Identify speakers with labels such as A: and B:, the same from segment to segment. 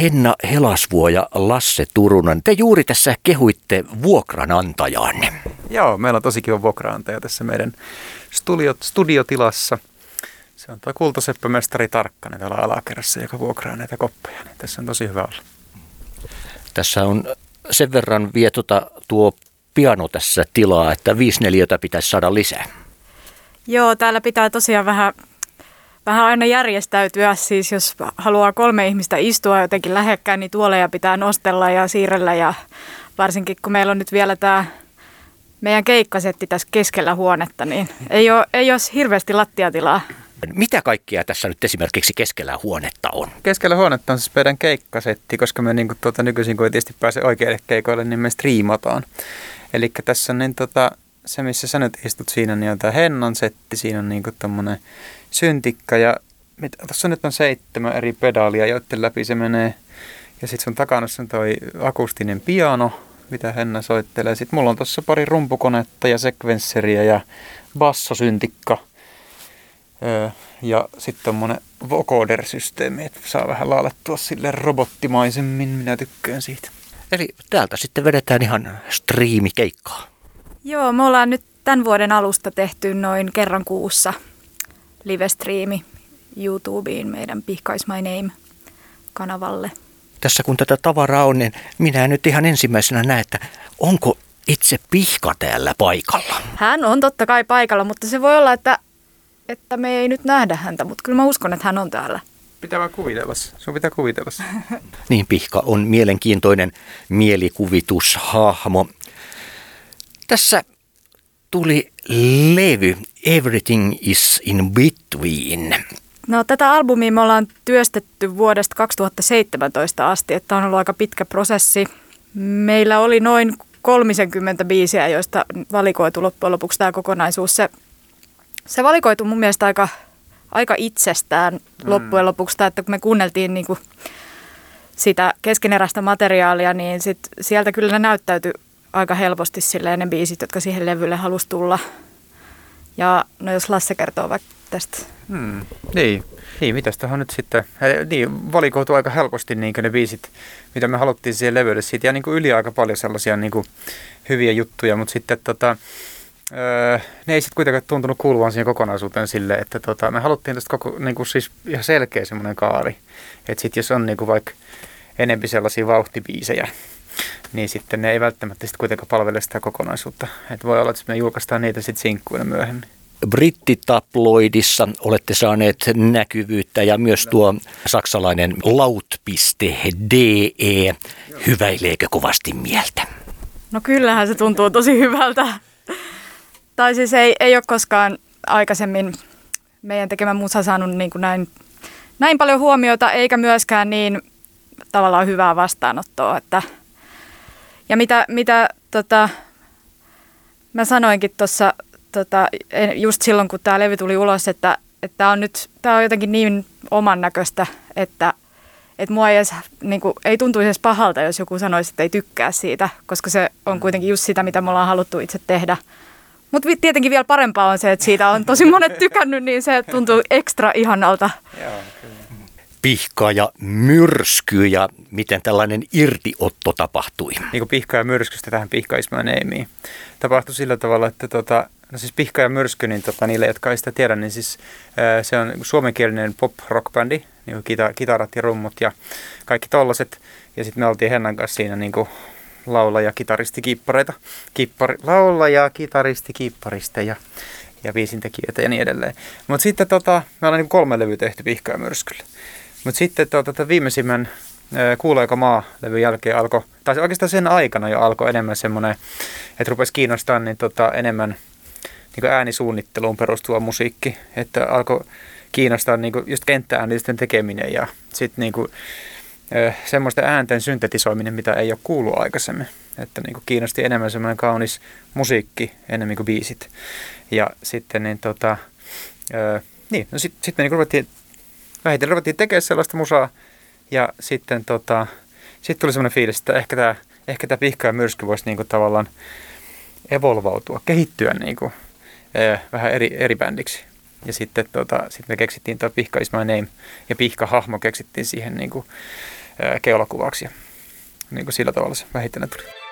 A: Henna Helasvuo ja Lasse Turunen, te juuri tässä kehuitte vuokranantajanne.
B: Joo, meillä on tosi kiva vuokraantaja tässä meidän studio, studiotilassa. Se on tuo kultaseppämestari Tarkkanen täällä alakerrassa, joka vuokraa näitä koppeja. Niin tässä on tosi hyvä olla.
A: Tässä on sen verran vietota tuo piano tässä tilaa, että viisi neliötä pitäisi saada lisää.
C: Joo, täällä pitää tosiaan vähän, vähän aina järjestäytyä. Siis jos haluaa kolme ihmistä istua jotenkin lähekkään, niin tuoleja pitää nostella ja siirrellä. Ja varsinkin kun meillä on nyt vielä tämä meidän keikkasetti tässä keskellä huonetta, niin ei ole, ei ole hirveästi lattiatilaa.
A: Mitä kaikkea tässä nyt esimerkiksi keskellä huonetta on?
B: Keskellä huonetta on siis meidän keikkasetti, koska me niin kuin, tuota, nykyisin kun ei tietysti pääse oikeille keikoille, niin me striimataan. Eli tässä on niin, tota, se, missä sä nyt istut siinä, niin on tämä Hennan setti, siinä on niin tommonen syntikka ja tuossa nyt on seitsemän eri pedaalia, joiden läpi se menee. Ja sitten sun takana on toi akustinen piano, mitä Henna soittelee. Sitten mulla on tuossa pari rumpukonetta ja sekvensseriä ja bassosyntikka. Öö, ja sitten tommonen vocoder-systeemi, että saa vähän laalettua sille robottimaisemmin. Minä tykkään siitä.
A: Eli täältä sitten vedetään ihan striimikeikkaa.
C: Joo, me ollaan nyt tämän vuoden alusta tehty noin kerran kuussa live-striimi YouTubeen meidän Pihkais My Name-kanavalle.
A: Tässä kun tätä tavaraa on, niin minä nyt ihan ensimmäisenä näen, että onko itse pihka täällä paikalla?
C: Hän on totta kai paikalla, mutta se voi olla, että, että me ei nyt nähdä häntä, mutta kyllä mä uskon, että hän on täällä.
B: Pitää vaan kuvitella. Sun pitää kuvitella.
A: niin, pihka on mielenkiintoinen mielikuvitushahmo. Tässä tuli levy Everything is in Between.
C: No tätä albumia me ollaan työstetty vuodesta 2017 asti, että on ollut aika pitkä prosessi. Meillä oli noin 30 biisiä, joista valikoitu loppujen lopuksi tämä kokonaisuus. Se, se valikoitu mun mielestä aika, aika itsestään mm. loppujen lopuksi, että kun me kuunneltiin niin kuin sitä keskeneräistä materiaalia, niin sit sieltä kyllä ne näyttäytyi aika helposti silleen ne biisit, jotka siihen levylle halusi tulla. Ja no jos Lasse kertoo vaikka tästä.
B: Hmm. Niin, niin mitäs tähän nyt sitten, niin, valikoitu aika helposti niin ne biisit, mitä me haluttiin siihen levylle. Siitä ja niin yli aika paljon sellaisia niin hyviä juttuja, mutta sitten tota, öö, ne ei sitten kuitenkaan tuntunut kuuluvan siihen kokonaisuuteen sille, että tota, me haluttiin tästä koko, niin kuin siis ihan selkeä semmoinen kaari. Että sitten jos on niin kuin vaikka enempi sellaisia vauhtibiisejä, niin sitten ne ei välttämättä sitten kuitenkaan palvele sitä kokonaisuutta. Et voi olla, että me julkaistaan niitä sitten sinkkuina myöhemmin.
A: Brittitabloidissa olette saaneet näkyvyyttä ja myös tuo saksalainen laut.de hyväileekö kovasti mieltä?
C: No kyllähän se tuntuu tosi hyvältä. Tai siis ei, ei ole koskaan aikaisemmin meidän tekemä musa saanut niin kuin näin, näin paljon huomiota, eikä myöskään niin tavallaan hyvää vastaanottoa, että – ja mitä, mitä tota, mä sanoinkin tuossa tota, just silloin, kun tämä levy tuli ulos, että tämä on nyt tää on jotenkin niin oman näköistä, että et mua ei, edes, niin kuin, ei tuntuisi edes pahalta, jos joku sanoisi, että ei tykkää siitä, koska se on kuitenkin just sitä, mitä me ollaan haluttu itse tehdä. Mutta tietenkin vielä parempaa on se, että siitä on tosi monet tykännyt, niin se tuntuu ekstra ihanalta. Joo, kyllä
A: pihka ja myrsky ja miten tällainen irtiotto tapahtui?
B: Niin kuin pihka ja myrskystä tähän pihkaismaneemiin. Tapahtui sillä tavalla, että tota, no siis pihka ja myrsky, niin tota, niille, jotka ei sitä tiedä, niin siis se on suomenkielinen pop-rock-bändi, niin kita, kitarat ja rummut ja kaikki tollaset. Ja sitten me oltiin Hennan kanssa siinä niin kuin laulaja, kitaristi, kippareita. Kippari, laulaja, kitaristi, kipparisteja ja biisintekijöitä ja niin edelleen. Mutta sitten tota, me ollaan niin kolme levyä tehty pihka ja myrskyllä. Mutta sitten tuota, viimeisimmän Kuuleeko maa-levyn jälkeen alkoi, tai oikeastaan sen aikana jo alkoi enemmän semmoinen, että rupesi kiinnostaa niin tota, enemmän niin äänisuunnitteluun perustuva musiikki, että alkoi kiinnostaa niin kuin just kenttääänitysten tekeminen ja sitten niin kuin, semmoista äänten syntetisoiminen, mitä ei ole kuullut aikaisemmin. Että niin kuin kiinnosti enemmän semmoinen kaunis musiikki enemmän kuin biisit. Ja sitten niin tota, niin, no sitten sit niin ruvettiin vähitellen ruvettiin tekemään sellaista musaa. Ja sitten tota, sit tuli semmoinen fiilis, että ehkä tämä ehkä tää pihka ja myrsky voisi niinku tavallaan evolvautua, kehittyä niinku, eh, vähän eri, eri bändiksi. Ja sitten tota, sit me keksittiin tuo Pihka is my name ja Pihka-hahmo keksittiin siihen niinku, ää, keulakuvauksia. Niin kuin sillä tavalla se vähittäinen tuli.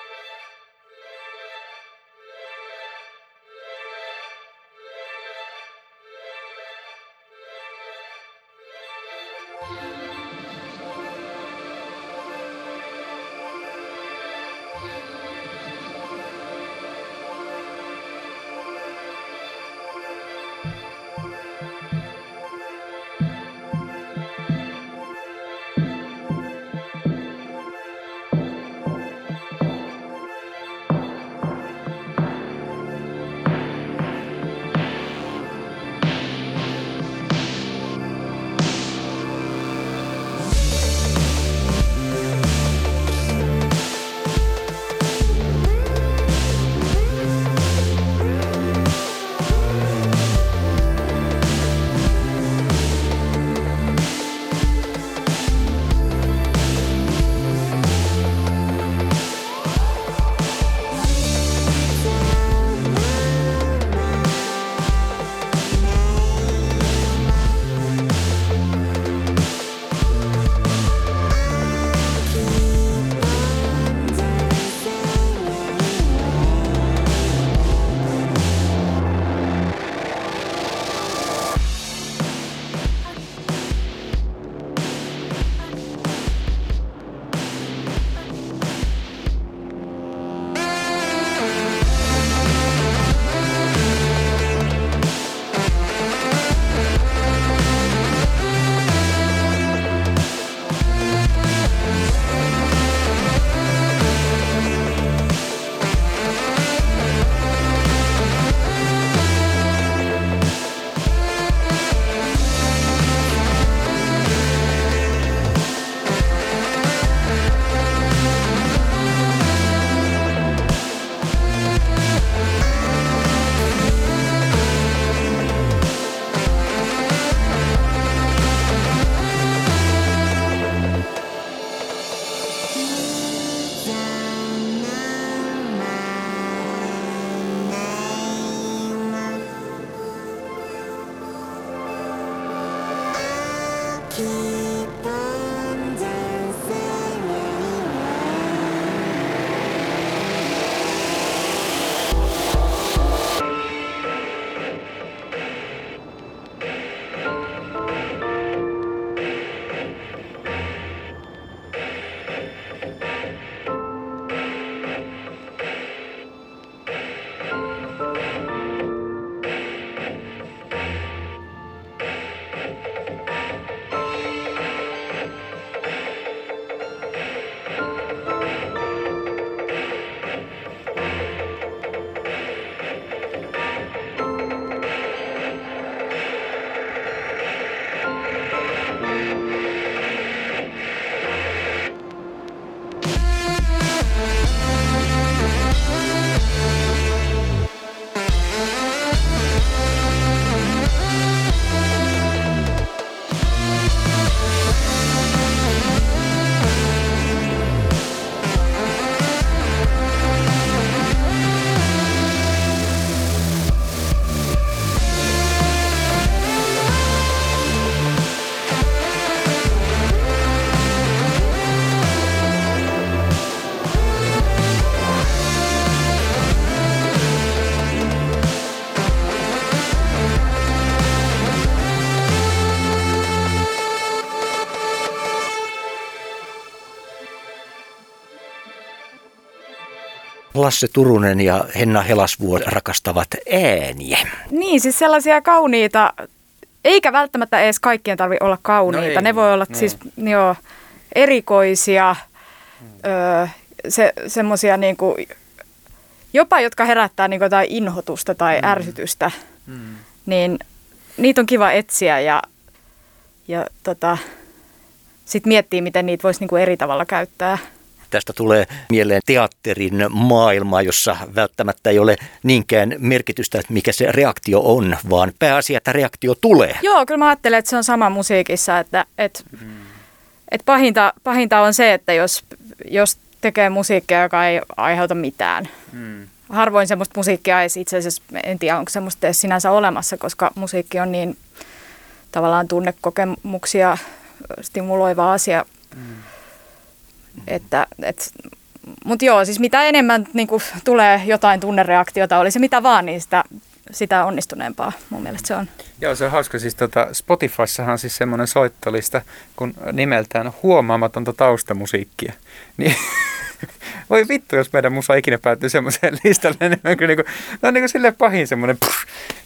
A: Lasse Turunen ja Henna Helasvuo rakastavat ääniä.
C: Niin, siis sellaisia kauniita, eikä välttämättä edes kaikkien tarvi olla kauniita.
B: No
C: ne
B: ei,
C: voi olla
B: niin.
C: siis joo, erikoisia, öö, se, semmoisia niinku, jopa jotka herättää niinku jotain inhotusta tai mm. ärsytystä,
B: Mm.
C: niin niitä on kiva etsiä ja, ja tota, sitten miettiä, miten niitä voisi niinku eri tavalla käyttää.
A: Tästä tulee mieleen teatterin maailma, jossa välttämättä ei ole niinkään merkitystä, että mikä se reaktio on, vaan pääasia, että reaktio tulee.
C: Joo, kyllä mä ajattelen, että se on sama musiikissa, että et, mm. et pahinta, pahinta on se, että jos, jos tekee musiikkia, joka ei aiheuta mitään.
B: Mm.
C: Harvoin semmoista musiikkia edes itse asiassa, en tiedä onko semmoista edes sinänsä olemassa, koska musiikki on niin tavallaan tunnekokemuksia stimuloiva asia.
B: Mm.
C: Että, et, mutta joo, siis mitä enemmän niin kuin, tulee jotain tunnereaktiota, oli se mitä vaan, niin sitä, sitä onnistuneempaa mun mielestä se on.
B: Joo, se on hauska. Siis tota, Spotifyssahan on siis semmoinen soittolista kun nimeltään huomaamatonta taustamusiikkia. Niin voi vittu, jos meidän musa ikinä päättyy semmoiseen listalle, niin on kyllä niin kuin, no on niin kuin silleen pahin semmoinen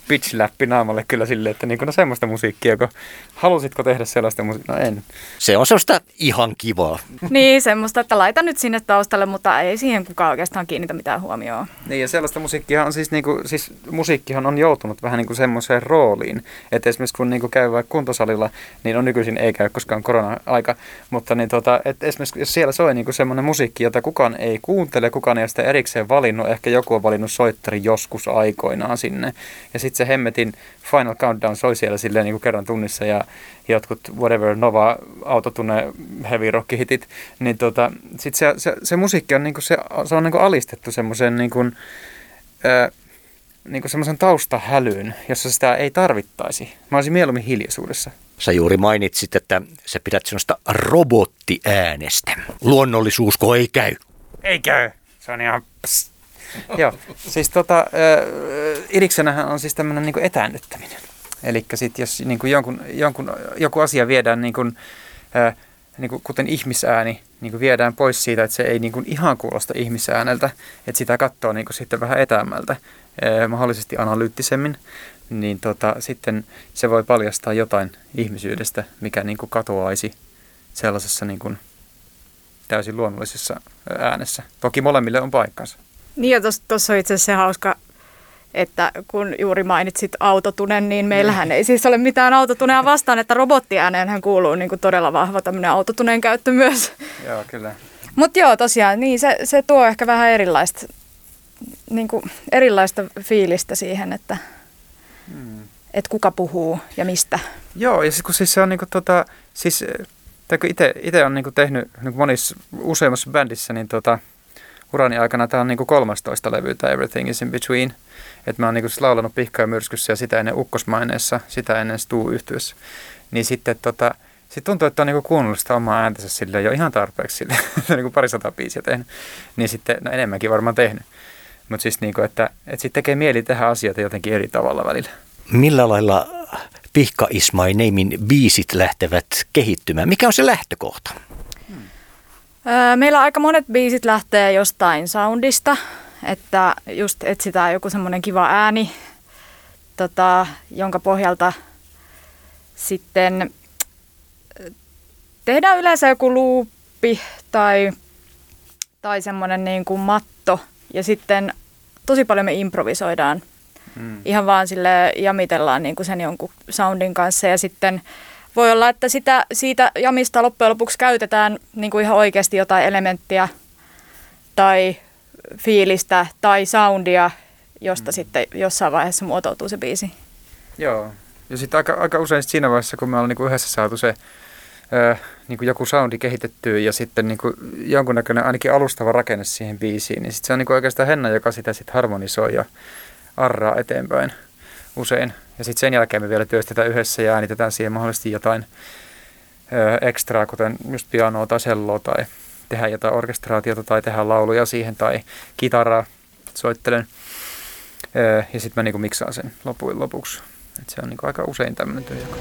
B: pitch-läppi naamalle kyllä silleen, että niin kuin, no semmoista musiikkia, kun halusitko tehdä sellaista musiikkia? No en.
A: Se on sellaista ihan kivaa.
C: niin, semmoista, että laita nyt sinne taustalle, mutta ei siihen kukaan oikeastaan kiinnitä mitään huomioon.
B: Niin, ja sellaista musiikkia on siis, niin kuin, siis musiikkihan on joutunut vähän niin kuin semmoiseen rooliin, että esimerkiksi kun niin kuin käy vaikka kuntosalilla, niin on nykyisin ei käy, koska on korona-aika, mutta niin tota, että esimerkiksi jos siellä soi niin kuin semmoinen musiikki, jota kukaan ei kuuntele, kukaan ei ole sitä erikseen valinnut, ehkä joku on valinnut soittari joskus aikoinaan sinne, ja sitten se hemmetin Final Countdown soi siellä silleen niin kuin kerran tunnissa ja jotkut whatever Nova autotune heavy rock hitit, niin tota, sit se, se, se, musiikki on, niin kuin se, se on niin kuin alistettu semmoisen niin kuin, niin kuin semmoisen taustahälyyn, jossa sitä ei tarvittaisi. Mä olisin mieluummin hiljaisuudessa.
A: Sä juuri mainitsit, että sä pidät semmoista robottiäänestä. Luonnollisuusko ei käy?
B: Ei käy. Se on ihan... Pss. Joo, siis tota, äh, idiksenähän on siis tämmöinen niin etäännyttäminen. Eli sitten jos niin kuin jonkun, jonkun, joku asia viedään niin kuin, niin kuin, kuten ihmisääni, niin kuin viedään pois siitä, että se ei niin kuin ihan kuulosta ihmisääneltä, että sitä katsoo niin kuin sitten vähän etäämmältä, äh, mahdollisesti analyyttisemmin, niin tota, sitten se voi paljastaa jotain ihmisyydestä, mikä niin kuin katoaisi sellaisessa niin kuin täysin luonnollisessa äänessä. Toki molemmille on paikkansa.
C: Niin ja tuossa on itse asiassa se hauska, että kun juuri mainitsit autotunen, niin meillähän ei siis ole mitään autotunea vastaan, että robottiääneenhän kuuluu niin kuin todella vahva tämmöinen autotuneen käyttö myös.
B: Joo, kyllä.
C: Mutta joo, tosiaan, niin se, se tuo ehkä vähän erilaista, niin kuin erilaista fiilistä siihen, että hmm. et kuka puhuu ja mistä.
B: Joo, ja siis, kun siis se on niinku tota, siis itse on niinku tehnyt niinku monissa useammassa bändissä, niin tota, urani aikana tämä on niinku 13 levy, tämä Everything is in Between. Että mä oon niinku laulanut Pihka ja myrskyssä ja sitä ennen Ukkosmaineessa, sitä ennen Stuu yhtyessä. Niin sitten tota, sit tuntuu, että on niinku kuunnellut sitä omaa ääntänsä sille jo ihan tarpeeksi sille. niinku parisataa biisiä tehnyt. Niin sitten, no enemmänkin varmaan tehnyt. Mutta siis niinku, että, että sitten tekee mieli tehdä asioita jotenkin eri tavalla välillä.
A: Millä lailla Pihka Is My Namein biisit lähtevät kehittymään? Mikä on se lähtökohta?
C: Meillä aika monet biisit lähtee jostain soundista, että just etsitään joku semmoinen kiva ääni, tota, jonka pohjalta sitten tehdään yleensä joku luuppi tai, tai semmoinen niin kuin matto ja sitten tosi paljon me improvisoidaan. Mm. Ihan vaan sille jamitellaan niin kuin sen jonkun soundin kanssa ja sitten voi olla, että sitä, siitä jamista loppujen lopuksi käytetään niin kuin ihan oikeasti jotain elementtiä tai fiilistä tai soundia, josta mm. sitten jossain vaiheessa muotoutuu se biisi.
B: Joo. Ja sitten aika, aika usein sit siinä vaiheessa, kun me ollaan niin yhdessä saatu se ö, niin kuin joku soundi kehitettyä ja sitten niin kuin jonkunnäköinen ainakin alustava rakenne siihen biisiin, niin sitten se on niin kuin oikeastaan Henna, joka sitä sitten harmonisoi ja arraa eteenpäin usein. Ja sitten sen jälkeen me vielä työstetään yhdessä ja äänitetään siihen mahdollisesti jotain ö, ekstraa, kuten just pianoa tai selloa tai tehdään jotain orkestraatiota tai tehdään lauluja siihen tai kitaraa soittelen. Ö, ja sitten mä niinku miksaan sen lopuin lopuksi. Et se on niinku aika usein tämmöinen työjako.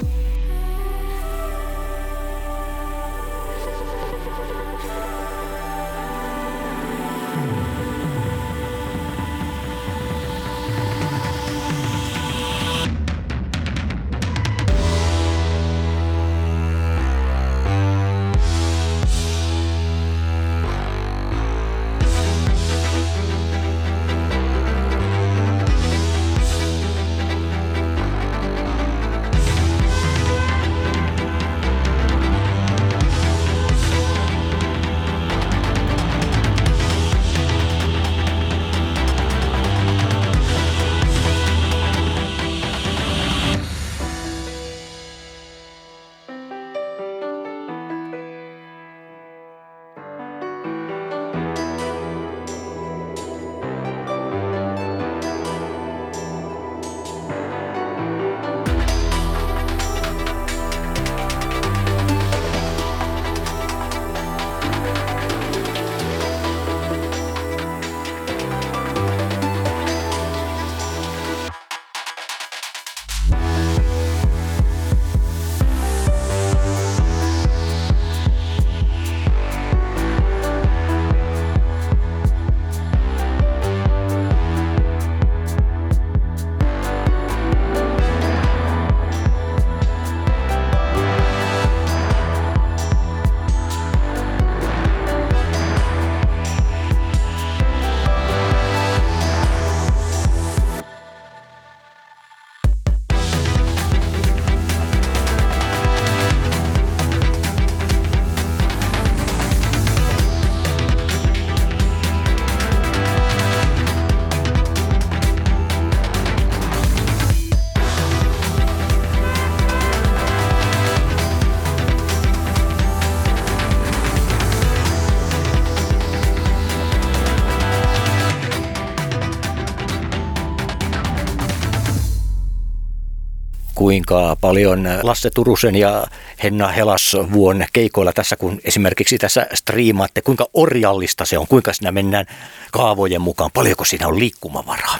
A: Kuinka paljon Lasse Turusen ja Henna Helas vuon keikoilla tässä, kun esimerkiksi tässä striimaatte, kuinka orjallista se on, kuinka siinä mennään kaavojen mukaan, paljonko siinä on liikkumavaraa?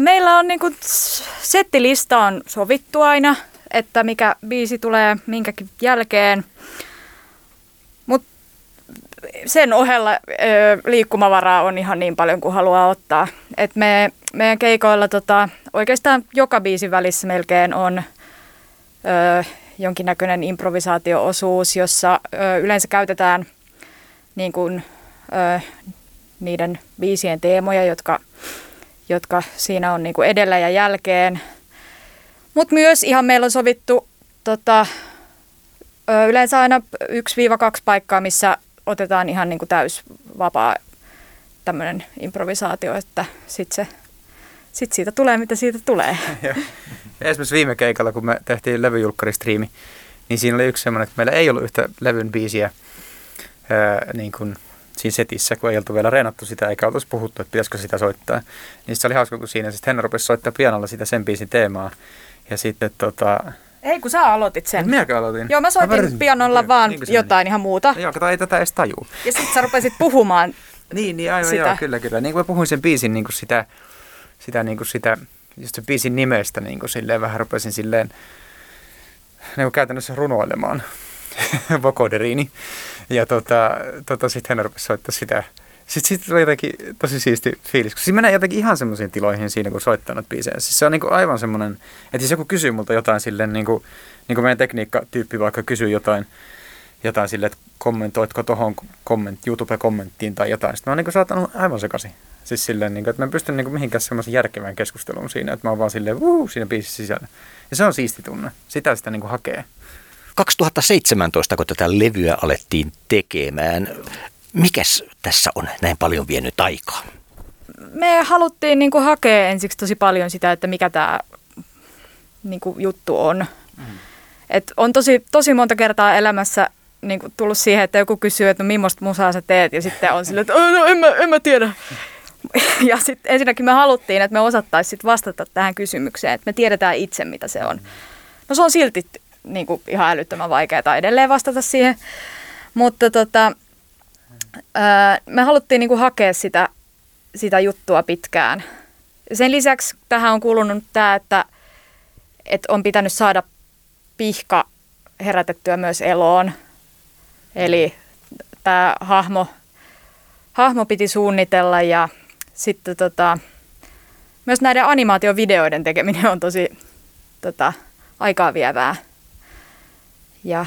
C: meillä on niinku, settilista on sovittu aina, että mikä biisi tulee minkäkin jälkeen. Sen ohella ö, liikkumavaraa on ihan niin paljon kuin haluaa ottaa. Et me, meidän keikoilla tota, oikeastaan joka biisin välissä melkein on ö, jonkinnäköinen improvisaatioosuus, jossa ö, yleensä käytetään niin kun, ö, niiden biisien teemoja, jotka, jotka siinä on niin kuin edellä ja jälkeen. Mutta myös ihan meillä on sovittu tota, yleensä aina 1-2 paikkaa, missä otetaan ihan niin kuin täys vapaa tämmöinen improvisaatio, että sitten se sit siitä tulee, mitä siitä tulee.
B: Esimerkiksi viime keikalla, kun me tehtiin levyjulkkaristriimi, niin siinä oli yksi semmoinen, että meillä ei ollut yhtä levyn biisiä ää, niin kuin siinä setissä, kun ei oltu vielä reenattu sitä, eikä oltaisi puhuttu, että pitäisikö sitä soittaa. Niin se oli hauska, kun siinä sitten Henna rupesi soittaa pianolla sitä sen biisin teemaa. Ja sitten tota,
C: ei, kun sä aloitit sen.
B: Minäkö aloitin?
C: Joo, mä soitin mä pianolla vaan niin jotain meni. ihan muuta.
B: Joo, kato, ei tätä edes tajuu.
C: Ja sit sä rupesit puhumaan
B: Niin, niin aivan sitä. joo, kyllä, kyllä. Niin kuin mä puhuin sen biisin niin kuin sitä, sitä, niin kuin sitä, just sen biisin nimestä niin kuin silleen vähän rupesin silleen niin kuin käytännössä runoilemaan vokoderiini. Ja tota, tota sitten hän rupesi soittaa sitä sitten sit oli jotenkin tosi siisti fiilis, siinä menee jotenkin ihan semmoisiin tiloihin siinä, kun soittaa noita biisejä. Siis se on niinku aivan semmoinen, että jos joku kysyy multa jotain silleen, niin kuin, niin kuin meidän tekniikkatyyppi vaikka kysyy jotain, jotain silleen, että kommentoitko tuohon komment, YouTube-kommenttiin tai jotain. Sitten mä oon niin saattanut aivan sekaisin. Siis silleen, niin kuin, että mä en pysty niin mihinkään semmoisen järkevään keskusteluun siinä, että mä oon vaan silleen, uu, siinä biisissä sisällä. Ja se on siisti tunne. Sitä sitä niin kuin hakee.
A: 2017, kun tätä levyä alettiin tekemään, Mikäs tässä on näin paljon vienyt aikaa?
C: Me haluttiin niin kuin hakea ensiksi tosi paljon sitä, että mikä tämä niin kuin juttu on. Mm. Et on tosi, tosi monta kertaa elämässä niin kuin tullut siihen, että joku kysyy, että no millaista musaa sä teet, ja sitten on silleen, että no, en, mä, en mä tiedä. Ja sitten ensinnäkin me haluttiin, että me osattaisiin vastata tähän kysymykseen, että me tiedetään itse, mitä se on. No se on silti niin kuin ihan älyttömän vaikeaa edelleen vastata siihen, mutta tota, me haluttiin niin kuin hakea sitä, sitä juttua pitkään. Sen lisäksi tähän on kuulunut tämä, että, että on pitänyt saada pihka herätettyä myös eloon. Eli tämä hahmo, hahmo piti suunnitella ja sitten tota, myös näiden animaatiovideoiden tekeminen on tosi tota, aikaa vievää. Ja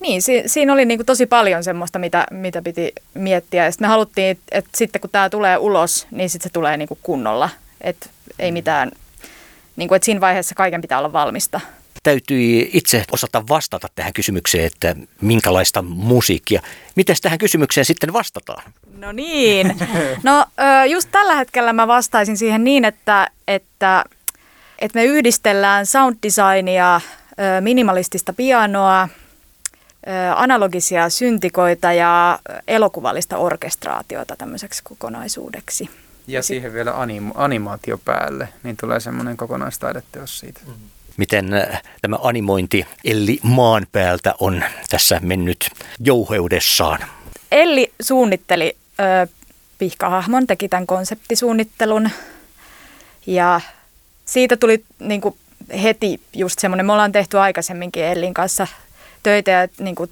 C: niin, si- siinä oli niinku tosi paljon semmoista, mitä, mitä piti miettiä. Ja sitten me haluttiin, että sitten kun tämä tulee ulos, niin sitten se tulee niinku kunnolla. Että ei mm. mitään, niinku, että siinä vaiheessa kaiken pitää olla valmista.
A: Täytyy itse osata vastata tähän kysymykseen, että minkälaista musiikkia. Miten tähän kysymykseen sitten vastataan?
C: No niin. No just tällä hetkellä mä vastaisin siihen niin, että, että, että me yhdistellään sound designia, minimalistista pianoa – analogisia syntikoita ja elokuvallista orkestraatiota tämmöiseksi kokonaisuudeksi.
B: Ja, ja siihen vielä anim- animaatio päälle, niin tulee semmoinen kokonaistaideteos siitä. Mm.
A: Miten tämä animointi Elli maan päältä on tässä mennyt jouheudessaan?
C: Elli suunnitteli ö, pihkahahmon, teki tämän konseptisuunnittelun ja siitä tuli niin kuin heti just semmoinen, me ollaan tehty aikaisemminkin Ellin kanssa töitä ja niin kuin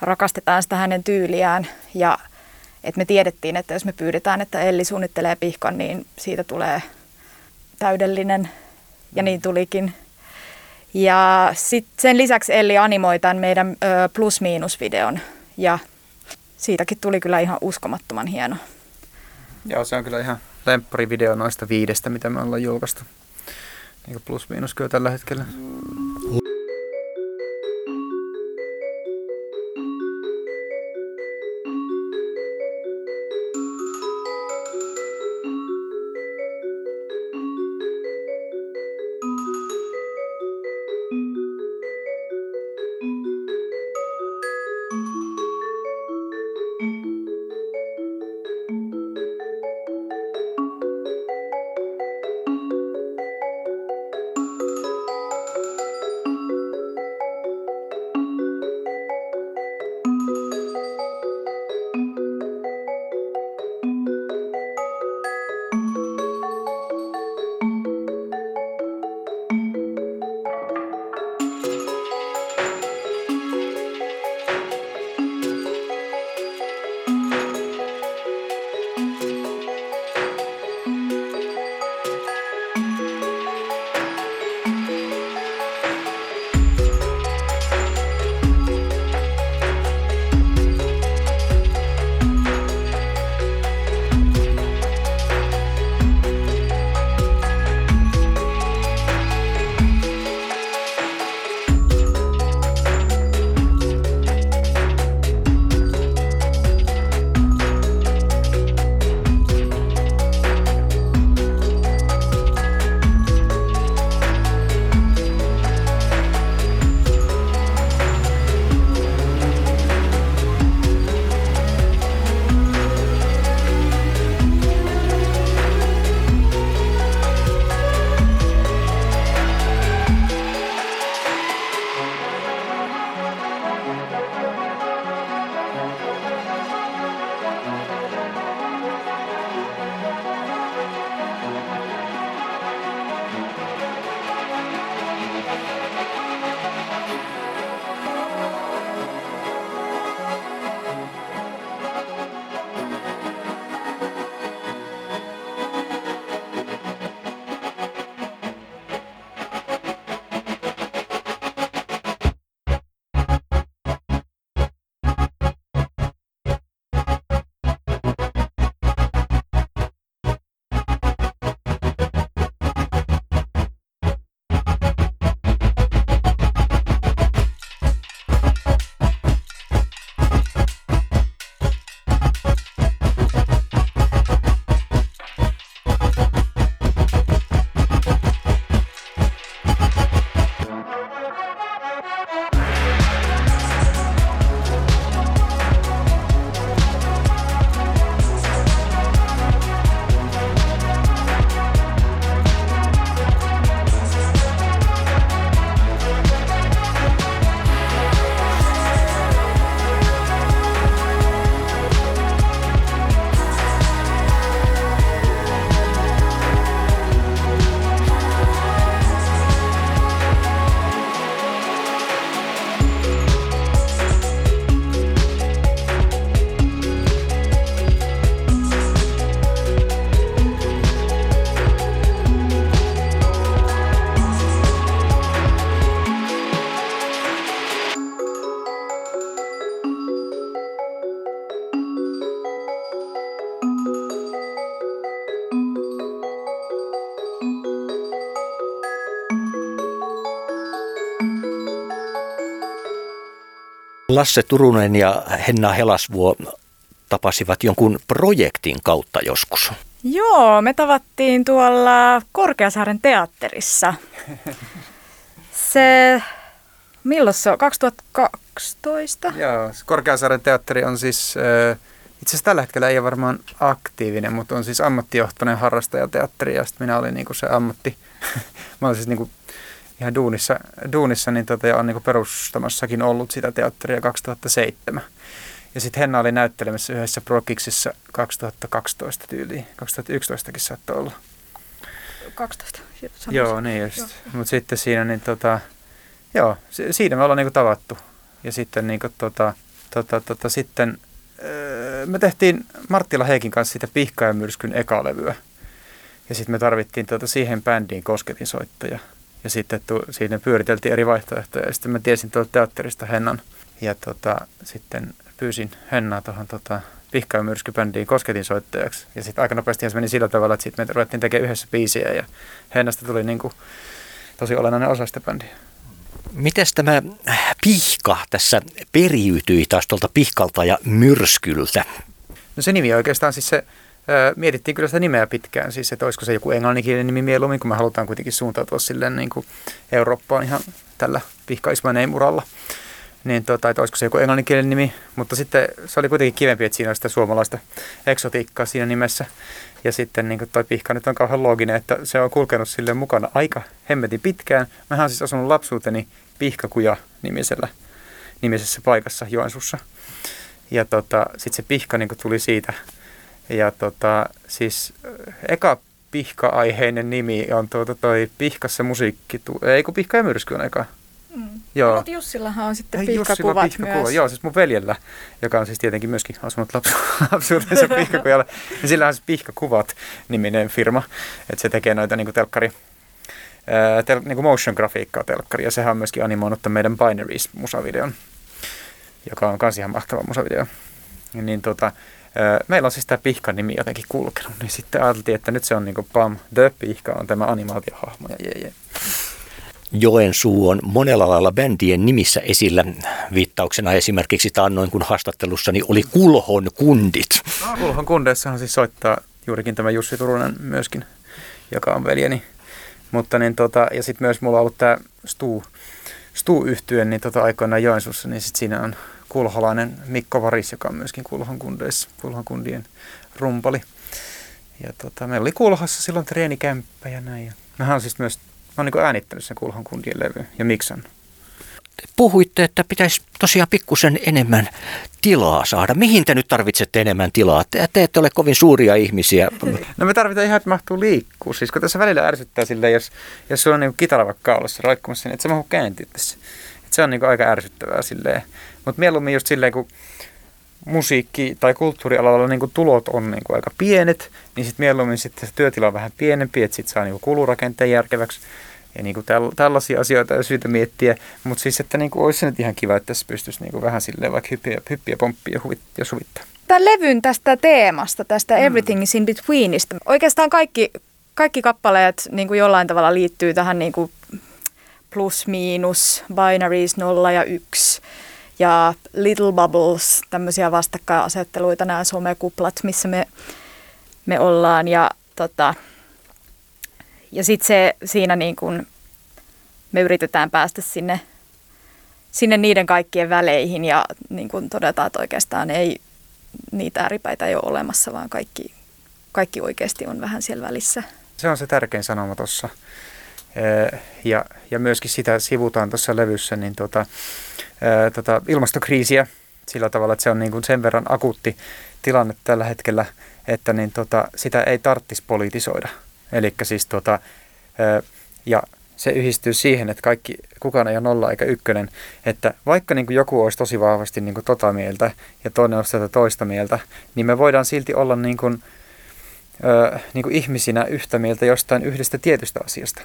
C: rakastetaan sitä hänen tyyliään ja että me tiedettiin, että jos me pyydetään, että Elli suunnittelee pihkan, niin siitä tulee täydellinen ja niin tulikin. Ja sit sen lisäksi Elli animoi tämän meidän plus-miinus-videon ja siitäkin tuli kyllä ihan uskomattoman hieno.
B: Joo, se on kyllä ihan lemppari-video noista viidestä, mitä me ollaan julkaistu. Niin plus-miinus kyllä tällä hetkellä.
A: Lasse Turunen ja Henna Helasvuo tapasivat jonkun projektin kautta joskus.
C: Joo, me tavattiin tuolla Korkeasaaren teatterissa. Se, milloin se on? 2012?
B: Joo, Korkeasaaren teatteri on siis, itse asiassa tällä hetkellä ei ole varmaan aktiivinen, mutta on siis ammattijohtoinen harrastajateatteri ja sitten minä olin niinku se ammatti, mä olin siis niinku ihan duunissa, duunissa niin tota, ja on niinku perustamassakin ollut sitä teatteria 2007. Ja sitten Henna oli näyttelemässä yhdessä Prokiksissa 2012 tyyliin. 2011kin saattoi olla.
C: 12. Sanoisin.
B: Joo, niin just. Mutta sitten siinä, niin tota, joo, siinä me ollaan niinku tavattu. Ja sitten niinku tota, tota, tota, sitten öö, me tehtiin Marttila Heikin kanssa sitä Pihka ja myrskyn ekalevyä. Ja sitten me tarvittiin tota siihen bändiin kosketinsoittaja. Ja sitten tu, siinä pyöriteltiin eri vaihtoehtoja. Ja sitten mä tiesin tuolta teatterista Hennan. Ja tota, sitten pyysin Hennaa tuohon tota, Pihka- ja myrskybändiin kosketin soittajaksi. Ja sitten aika nopeasti se meni sillä tavalla, että sitten me ruvettiin tekemään yhdessä biisiä ja Hennasta tuli niin kuin tosi olennainen osa sitä bändiä.
A: Miten tämä pihka tässä periytyi taas tuolta pihkalta ja myrskyltä?
B: No se nimi oikeastaan siis se, mietittiin kyllä sitä nimeä pitkään, siis että olisiko se joku englanninkielinen nimi mieluummin, kun me halutaan kuitenkin suuntautua silleen niin kuin Eurooppaan ihan tällä pihka uralla niin tota, että olisiko se joku englanninkielinen nimi, mutta sitten se oli kuitenkin kivempi, että siinä oli sitä suomalaista eksotiikkaa siinä nimessä. Ja sitten niin toi pihka nyt on kauhean looginen, että se on kulkenut sille mukana aika hemmetin pitkään. Mä oon siis asunut lapsuuteni Pihkakuja nimisellä, nimisessä paikassa Joensuussa. Ja tota, sitten se pihka niin tuli siitä. Ja tota, siis eka pihka-aiheinen nimi on tuota toi Pihkassa musiikki, ei kun Pihka ja myrsky on eka.
C: Mm. Joo. Mutta Jussillahan on sitten pihkakuvat
B: pihkakuva. myös. Joo, siis mun veljellä, joka on siis tietenkin myöskin asunut lapsu- lapsuutensa pihkakujalla, niin sillä on siis Pihkakuvat-niminen firma, että se tekee noita niin telkkari, ää, tel, niin motion grafiikkaa telkkari, ja sehän on myöskin animoinut meidän Binaries-musavideon, joka on kans ihan mahtava musavideo. Niin tota, meillä on siis tämä Pihka-nimi jotenkin kulkenut, niin sitten ajateltiin, että nyt se on niin kuin PAM, The Pihka on tämä animaatiohahmo, ja jee, jee.
A: Joensuu on monella lailla bändien nimissä esillä. Viittauksena esimerkiksi taannoin, kun haastattelussani oli Kulhon kundit.
B: No, Kulhon kundeissahan siis soittaa juurikin tämä Jussi Turunen myöskin, joka on veljeni. Mutta niin tota, ja sitten myös mulla on ollut tämä Stu, stu yhtyen niin tota aikoinaan Joensuussa, niin sitten siinä on kulholainen Mikko Varis, joka on myöskin Kulhon kundeissa, Kulhon kundien rumpali. Ja tota, meillä oli Kulhassa silloin treenikämppä ja näin. Ja mehän on siis myös Mä oon niin äänittänyt sen Kulhon kundien levy ja miksan.
A: Puhuitte, että pitäisi tosiaan pikkusen enemmän tilaa saada. Mihin te nyt tarvitsette enemmän tilaa? Te, te ette ole kovin suuria ihmisiä.
B: No me tarvitaan ihan, että mahtuu liikkuu. Siis kun tässä välillä ärsyttää silleen, jos, jos sulla on niin kitara vaikka kaulassa roikkumassa, niin että se mahtuu kääntyä tässä. Se on niin aika ärsyttävää silleen. Mutta mieluummin just silleen, kun musiikki- tai kulttuurialalla niin tulot on niin aika pienet, niin sitten mieluummin sitten se työtila on vähän pienempi, että sitten saa niin kulurakenteen järkeväksi. Ja niin kuin täl, tällaisia asioita on syytä miettiä, mutta siis, että niin kuin olisi se nyt ihan kiva, että tässä pystyisi niin kuin vähän silleen vaikka hyppiä, hyppiä pomppia ja, huvit, ja suvittaa.
C: Tämän levyn tästä teemasta, tästä mm. Everything is in Betweenista, oikeastaan kaikki, kaikki kappaleet niin kuin jollain tavalla liittyy tähän niin kuin plus, miinus, binaries, nolla ja yksi ja Little Bubbles, tämmöisiä vastakkainasetteluita, nämä somekuplat, missä me, me ollaan. Ja, tota, ja sitten se siinä niin kuin me yritetään päästä sinne, sinne niiden kaikkien väleihin ja niin kuin todetaan, että oikeastaan ei niitä ääripäitä ei ole olemassa, vaan kaikki, kaikki oikeasti on vähän siellä välissä.
B: Se on se tärkein sanoma tuossa. Ja, ja myöskin sitä sivutaan tuossa levyssä, niin tota, tota, ilmastokriisiä sillä tavalla, että se on niin kuin sen verran akuutti tilanne tällä hetkellä, että niin tota, sitä ei tarttisi politisoida. Eli siis tota, ja se yhdistyy siihen, että kaikki, kukaan ei ole nolla eikä ykkönen, että vaikka niin kuin joku olisi tosi vahvasti niin kuin tota mieltä ja toinen olisi tätä toista mieltä, niin me voidaan silti olla niin kuin, ö, niin kuin ihmisinä yhtä mieltä jostain yhdestä tietystä asiasta.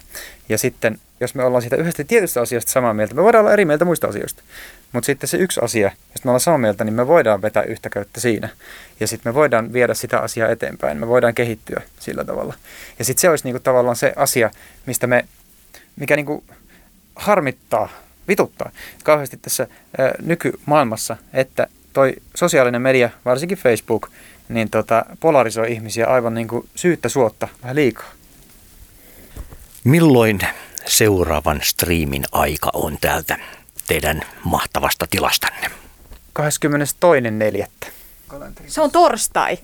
B: Ja sitten, jos me ollaan siitä yhdestä tietystä asiasta samaa mieltä, me voidaan olla eri mieltä muista asioista. Mutta sitten se yksi asia, jos me ollaan samaa mieltä, niin me voidaan vetää yhtä köyttä siinä. Ja sitten me voidaan viedä sitä asiaa eteenpäin. Me voidaan kehittyä sillä tavalla. Ja sitten se olisi niin kuin tavallaan se asia, mistä me, mikä niin kuin harmittaa vituttaa kauheasti tässä ää, nykymaailmassa, että toi sosiaalinen media, varsinkin Facebook, niin tota, polarisoi ihmisiä aivan niin kuin syyttä suotta vähän liikaa.
A: Milloin seuraavan striimin aika on täältä teidän mahtavasta tilastanne?
B: 22.4.
C: Se on torstai.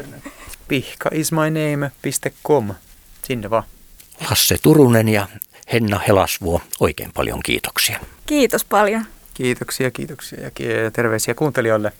B: Pihkaismyname.com. Sinne vaan.
A: Lasse Turunen ja Henna Helasvuo, oikein paljon kiitoksia.
C: Kiitos paljon.
B: Kiitoksia, kiitoksia ja terveisiä kuuntelijoille.